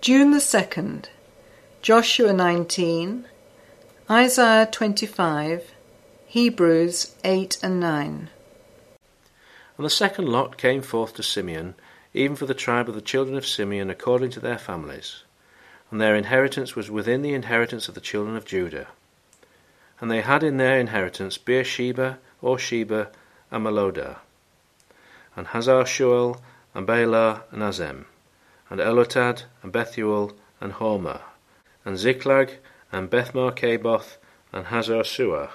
June the 2nd, Joshua 19, Isaiah 25, Hebrews 8 and 9. And the second lot came forth to Simeon, even for the tribe of the children of Simeon according to their families. And their inheritance was within the inheritance of the children of Judah. And they had in their inheritance Beersheba, or Sheba, and Moladah, and Hazar Shual, and Baalah, and Azem, and Elotad, and Bethuel, and Hormah, and Ziklag, and Bethmarcaboth, and Hazar Suah,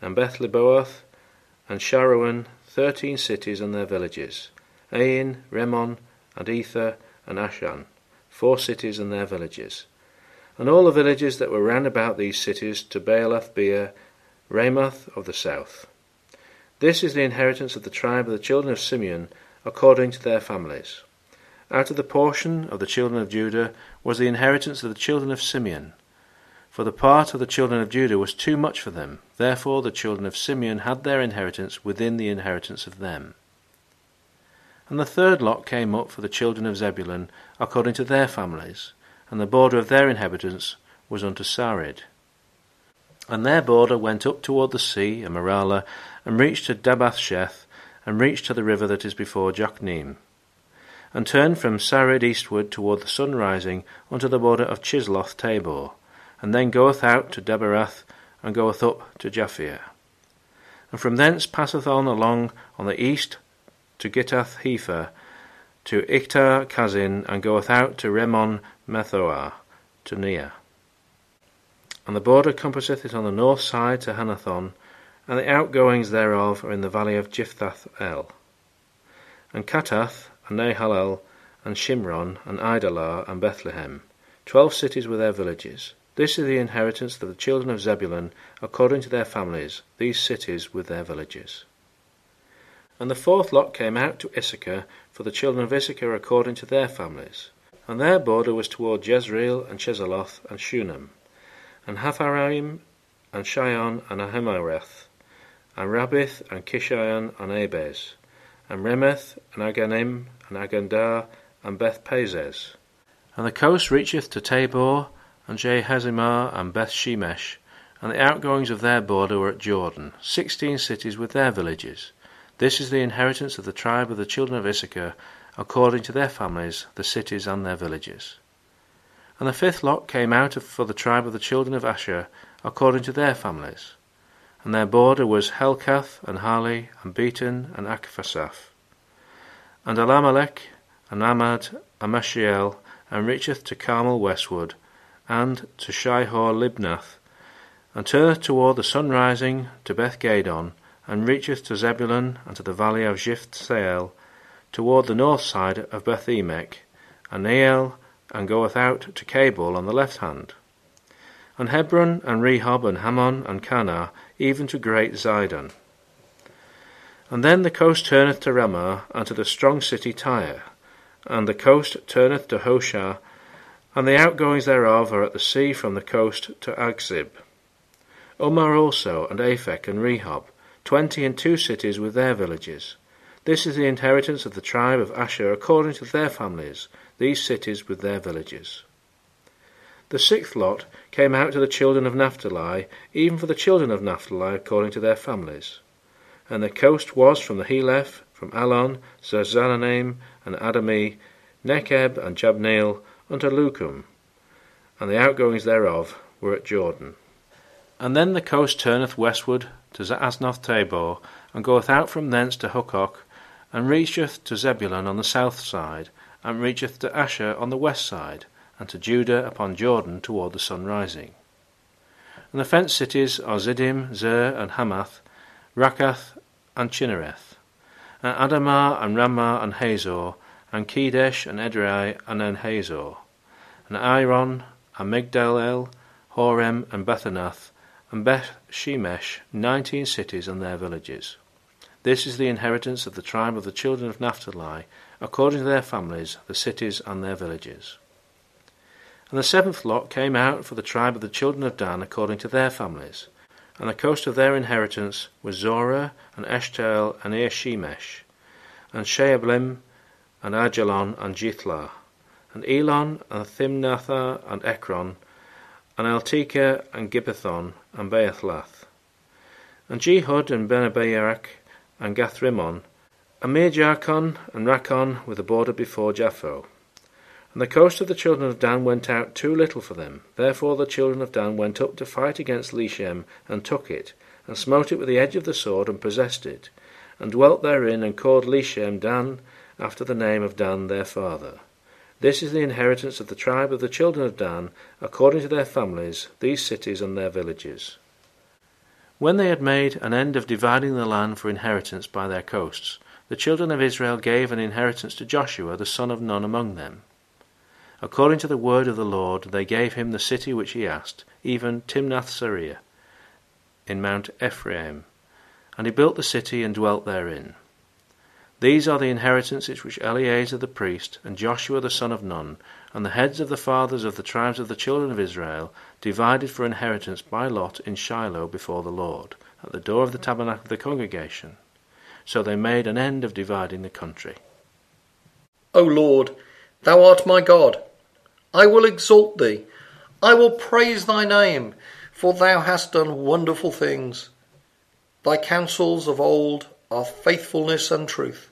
and Beth and Sharuhen, thirteen cities and their villages, Ain, Remmon, and Ether, and Ashan, four cities and their villages, and all the villages that were round about these cities to Baalath Beer, Ramath of the south. This is the inheritance of the tribe of the children of Simeon, according to their families. Out of the portion of the children of Judah was the inheritance of the children of Simeon. For the part of the children of Judah was too much for them, therefore the children of Simeon had their inheritance within the inheritance of them. And the third lot came up for the children of Zebulun according to their families, and the border of their inhabitants was unto Sarid. And their border went up toward the sea, and Maralah, and reached to Dabbasheth, and reached to the river that is before Jokneam, and turned from Sarid eastward toward the sun rising unto the border of Chisloth Tabor, and then goeth out to Daberath, and goeth up to Japhia. And from thence passeth on along on the east to Gittah Hepher, to Ichtar Kazin, and goeth out to Remmon Methoar, to Neah. And the border compasseth it on the north side to Hannathon, and the outgoings thereof are in the valley of Jiphthah El. And Kattath, and Nahallal, and Shimron, and Idalah, and Bethlehem, twelve cities with their villages. This is the inheritance of the children of Zebulun, according to their families, these cities with their villages. And the fourth lot came out to Issachar for the children of Issachar according to their families. And their border was toward Jezreel and Chesulloth and Shunem, and Haphraim and Shihon and Ahimareth, and Rabbith and Kishion and Abez, and Remeth and Aganim and Agandar and Beth Pazzez. And the coast reacheth to Tabor and Jehazimah and Beth Shemesh, and the outgoings of their border were at Jordan, sixteen cities with their villages. This is the inheritance of the tribe of the children of Issachar, according to their families, the cities and their villages. And the fifth lot came out for the tribe of the children of Asher, according to their families. And their border was Helkath, and Hali, and Beton, and Akphasaph, and Alammelech, and Amad, and Mashiel, and reacheth to Carmel westward, and to Shihor Libnath, and turneth toward the sun rising to Beth Gadon, and reacheth to Zebulun and to the valley of Jiphthahel, toward the north side of Beth Bethemek, and Neiel, and goeth out to Cabul on the left hand. And Hebron, and Rehob, and Hammon, and Kanah, even to great Zidon. And then the coast turneth to Ramah, and to the strong city Tyre, and the coast turneth to Hoshah, and the outgoings thereof are at the sea from the coast to Achzib. Omar also, and Aphek, and Rehob, twenty and two cities with their villages. This is the inheritance of the tribe of Asher according to their families, these cities with their villages. The sixth lot came out to the children of Naphtali, even for the children of Naphtali according to their families. And the coast was from the Heleph, from Allon, Zerzananim, and Adami, Nekeb, and Jabneel, unto Lakum, and the outgoings thereof were at Jordan. And then the coast turneth westward to Aznoth Tabor, and goeth out from thence to Hukkok, and reacheth to Zebulun on the south side, and reacheth to Asher on the west side, and to Judah upon Jordan toward the sun rising. And the fenced cities are Ziddim, Zer, and Hammath, Rakkath, and Chinnereth, and Adamah, and Ramah, and Hazor, and Kedesh, and Edrei, and En-hazor, and Iron, and Migdal-el, Horem, and Bethanath, and Beth Shemesh, nineteen cities and their villages. This is the inheritance of the tribe of the children of Naphtali, according to their families, the cities and their villages. And the seventh lot came out for the tribe of the children of Dan according to their families. And the coast of their inheritance was Zorah, and Eshtaol, and Irshemesh, and Sheablim, and Ajalon, and Jethlah, and Elon, and Thimnathah, and Ekron, and Eltekeh, and Gibbethon, and Beathlath, and Jehud, and Benaberak, and Gathrimmon, and Mejarkon, and Rakkon, with the border before Japho. And the coast of the children of Dan went out too little for them. Therefore the children of Dan went up to fight against Leshem, and took it, and smote it with the edge of the sword, and possessed it, and dwelt therein, and called Leshem Dan, after the name of Dan their father. This is the inheritance of the tribe of the children of Dan, according to their families, these cities and their villages. When they had made an end of dividing the land for inheritance by their coasts, the children of Israel gave an inheritance to Joshua the son of Nun among them. According to the word of the Lord, they gave him the city which he asked, even Timnath in Mount Ephraim, and he built the city and dwelt therein. These are the inheritances which Eleazar the priest, and Joshua the son of Nun, and the heads of the fathers of the tribes of the children of Israel, divided for inheritance by lot in Shiloh before the Lord, at the door of the tabernacle of the congregation. So they made an end of dividing the country. O Lord, thou art my God. I will exalt thee. I will praise thy name, for thou hast done wonderful things. Thy counsels of old are faithfulness and truth.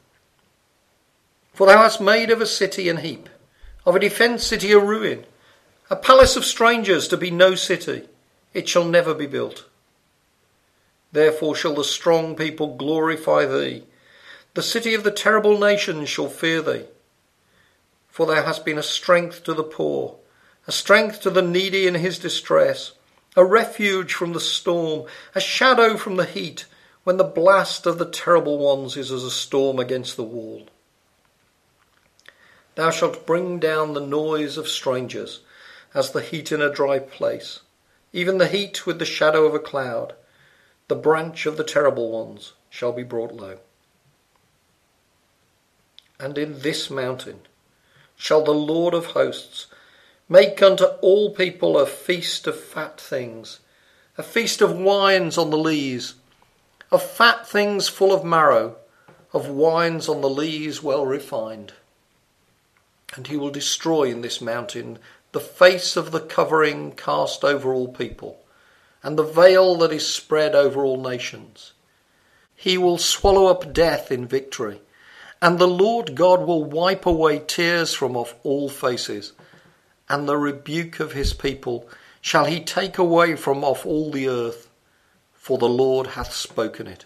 For thou hast made of a city an heap, of a defenced city a ruin, a palace of strangers to be no city. It shall never be built. Therefore shall the strong people glorify thee. The city of the terrible nations shall fear thee. For thou hast been a strength to the poor, a strength to the needy in his distress, a refuge from the storm, a shadow from the heat, when the blast of the terrible ones is as a storm against the wall. Thou shalt bring down the noise of strangers, as the heat in a dry place, even the heat with the shadow of a cloud. The branch of the terrible ones shall be brought low. And in this mountain shall the Lord of hosts make unto all people a feast of fat things, a feast of wines on the lees, of fat things full of marrow, of wines on the lees well refined and he will destroy in this mountain the face of the covering cast over all people, and the veil that is spread over all nations. He will swallow up death in victory, and the Lord God will wipe away tears from off all faces, and the rebuke of his people shall he take away from off all the earth, for the Lord hath spoken it.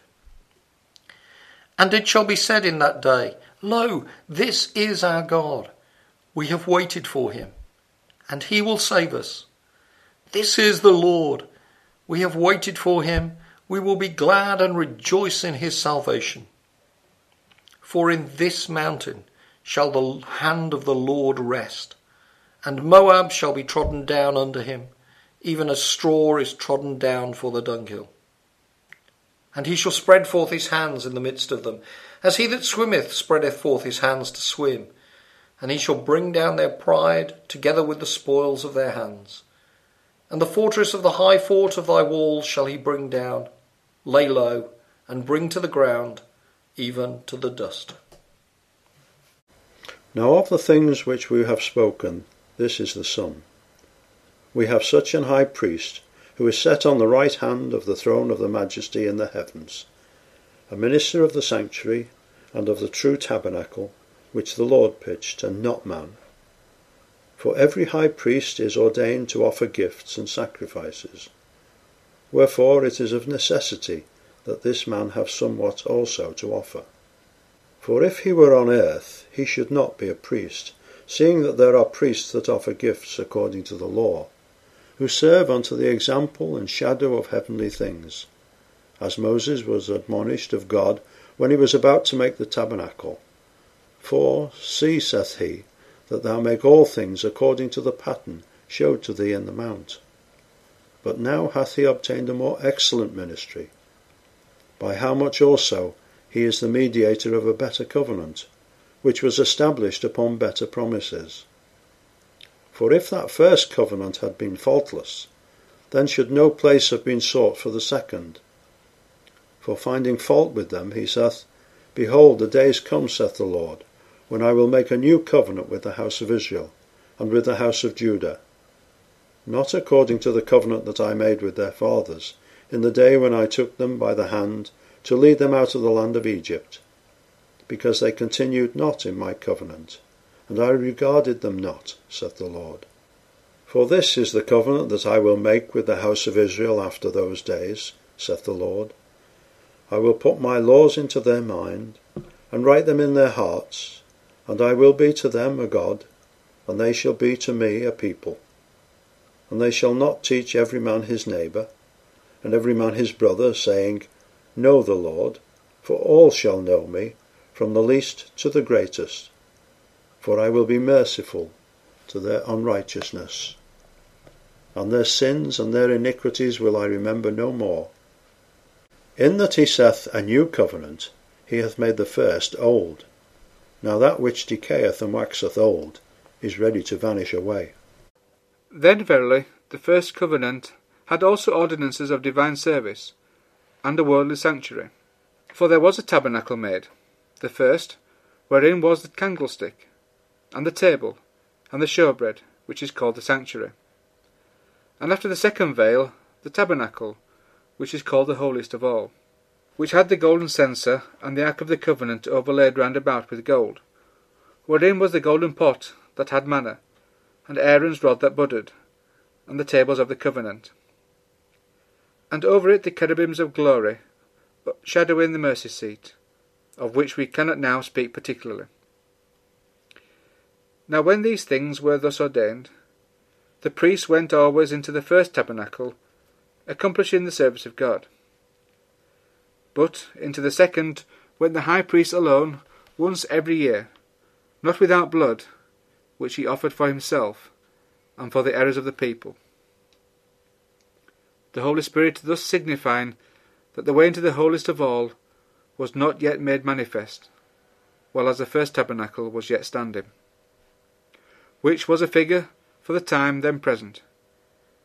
And it shall be said in that day, Lo, this is our God we have waited for him, and he will save us. This is the Lord. We have waited for him. We will be glad and rejoice in his salvation. For in this mountain shall the hand of the Lord rest, and Moab shall be trodden down under him, even as straw is trodden down for the dunghill. And he shall spread forth his hands in the midst of them, as he that swimmeth spreadeth forth his hands to swim and he shall bring down their pride together with the spoils of their hands. And the fortress of the high fort of thy walls shall he bring down, lay low, and bring to the ground, even to the dust. Now of the things which we have spoken, this is the sum. We have such an high priest, who is set on the right hand of the throne of the majesty in the heavens, a minister of the sanctuary and of the true tabernacle, which the Lord pitched, and not man. For every high priest is ordained to offer gifts and sacrifices. Wherefore it is of necessity that this man have somewhat also to offer. For if he were on earth, he should not be a priest, seeing that there are priests that offer gifts according to the law, who serve unto the example and shadow of heavenly things, as Moses was admonished of God when he was about to make the tabernacle for, see, saith he, that thou make all things according to the pattern showed to thee in the mount. But now hath he obtained a more excellent ministry, by how much also he is the mediator of a better covenant, which was established upon better promises. For if that first covenant had been faultless, then should no place have been sought for the second. For finding fault with them, he saith, Behold, the days come, saith the Lord, when I will make a new covenant with the house of Israel, and with the house of Judah, not according to the covenant that I made with their fathers, in the day when I took them by the hand to lead them out of the land of Egypt, because they continued not in my covenant, and I regarded them not, saith the Lord. For this is the covenant that I will make with the house of Israel after those days, saith the Lord. I will put my laws into their mind, and write them in their hearts, and I will be to them a God, and they shall be to me a people. And they shall not teach every man his neighbour, and every man his brother, saying, Know the Lord, for all shall know me, from the least to the greatest, for I will be merciful to their unrighteousness. And their sins and their iniquities will I remember no more. In that he saith a new covenant, he hath made the first old. Now that which decayeth and waxeth old is ready to vanish away. Then verily the first covenant had also ordinances of divine service, and a worldly sanctuary. For there was a tabernacle made, the first, wherein was the candlestick, and the table, and the showbread, which is called the sanctuary. And after the second veil, the tabernacle, which is called the holiest of all, which had the golden censer and the ark of the covenant overlaid round about with gold, wherein was the golden pot that had manna, and Aaron's rod that budded, and the tables of the covenant and over it the cherubims of glory, shadowing the mercy seat, of which we cannot now speak particularly. Now when these things were thus ordained, the priests went always into the first tabernacle, accomplishing the service of God. But into the second went the high priest alone, once every year, not without blood, which he offered for himself, and for the errors of the people the Holy Spirit thus signifying that the way into the holiest of all was not yet made manifest, while as the first tabernacle was yet standing, which was a figure for the time then present,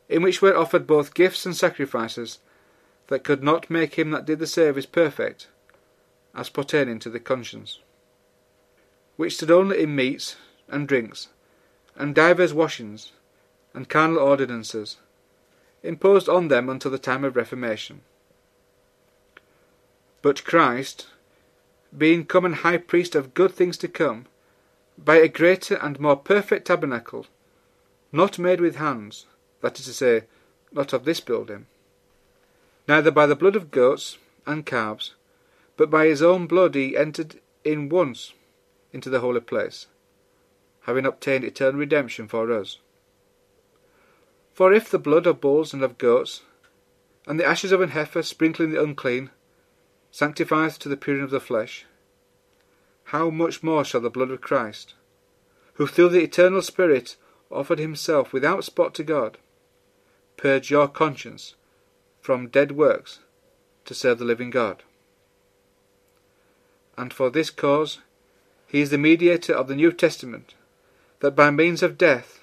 in which were offered both gifts and sacrifices that could not make him that did the service perfect, as pertaining to the conscience, which stood only in meats and drinks, and divers washings, and carnal ordinances, imposed on them until the time of Reformation. But Christ, being come an high priest of good things to come, by a greater and more perfect tabernacle, not made with hands, that is to say, not of this building, neither by the blood of goats and calves, but by his own blood he entered in once into the holy place, having obtained eternal redemption for us. For if the blood of bulls and of goats, and the ashes of an heifer sprinkling the unclean, sanctifieth to the purging of the flesh, how much more shall the blood of Christ, who through the eternal Spirit offered himself without spot to God, purge your conscience from dead works to serve the living God? And for this cause he is the mediator of the New Testament, that by means of death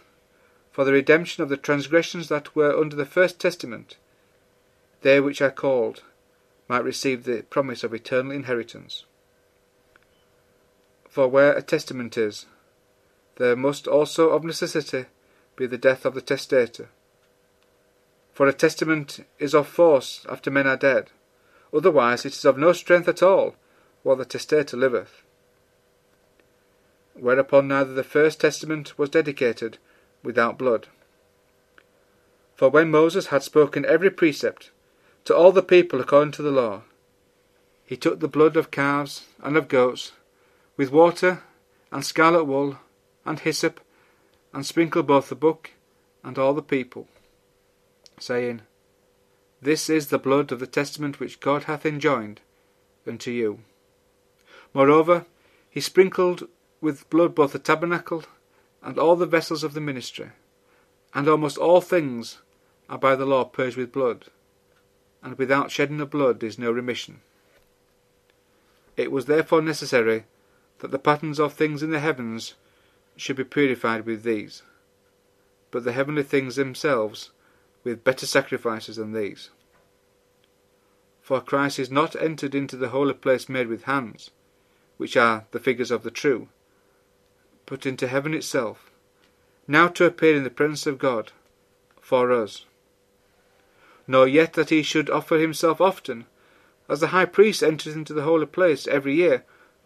for the redemption of the transgressions that were under the first testament, they which are called might receive the promise of eternal inheritance. For where a testament is, there must also of necessity be the death of the testator. For a testament is of force after men are dead, otherwise it is of no strength at all while the testator liveth. Whereupon neither the first testament was dedicated without blood. For when Moses had spoken every precept to all the people according to the law, he took the blood of calves and of goats, with water and scarlet wool and hyssop, and sprinkled both the book and all the people, saying, This is the blood of the testament which God hath enjoined unto you. Moreover, he sprinkled with blood both the tabernacle and all the vessels of the ministry, and almost all things are by the law purged with blood, and without shedding of blood is no remission. It was therefore necessary that the patterns of things in the heavens should be purified with these, but the heavenly things themselves with better sacrifices than these. For Christ is not entered into the holy place made with hands, which are the figures of the true, but into heaven itself, now to appear in the presence of God for us. Nor yet that he should offer himself often, as the high priest enters into the holy place every year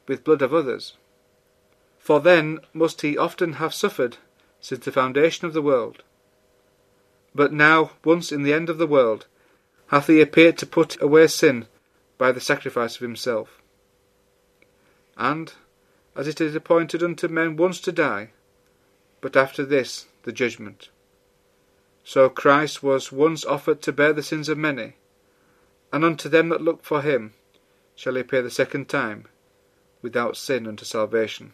with blood of others. For then must he often have suffered since the foundation of the world. But now, once in the end of the world, hath he appeared to put away sin by the sacrifice of himself. And, as it is appointed unto men once to die, but after this the judgment. So Christ was once offered to bear the sins of many, and unto them that look for him shall he appear the second time, without sin unto salvation.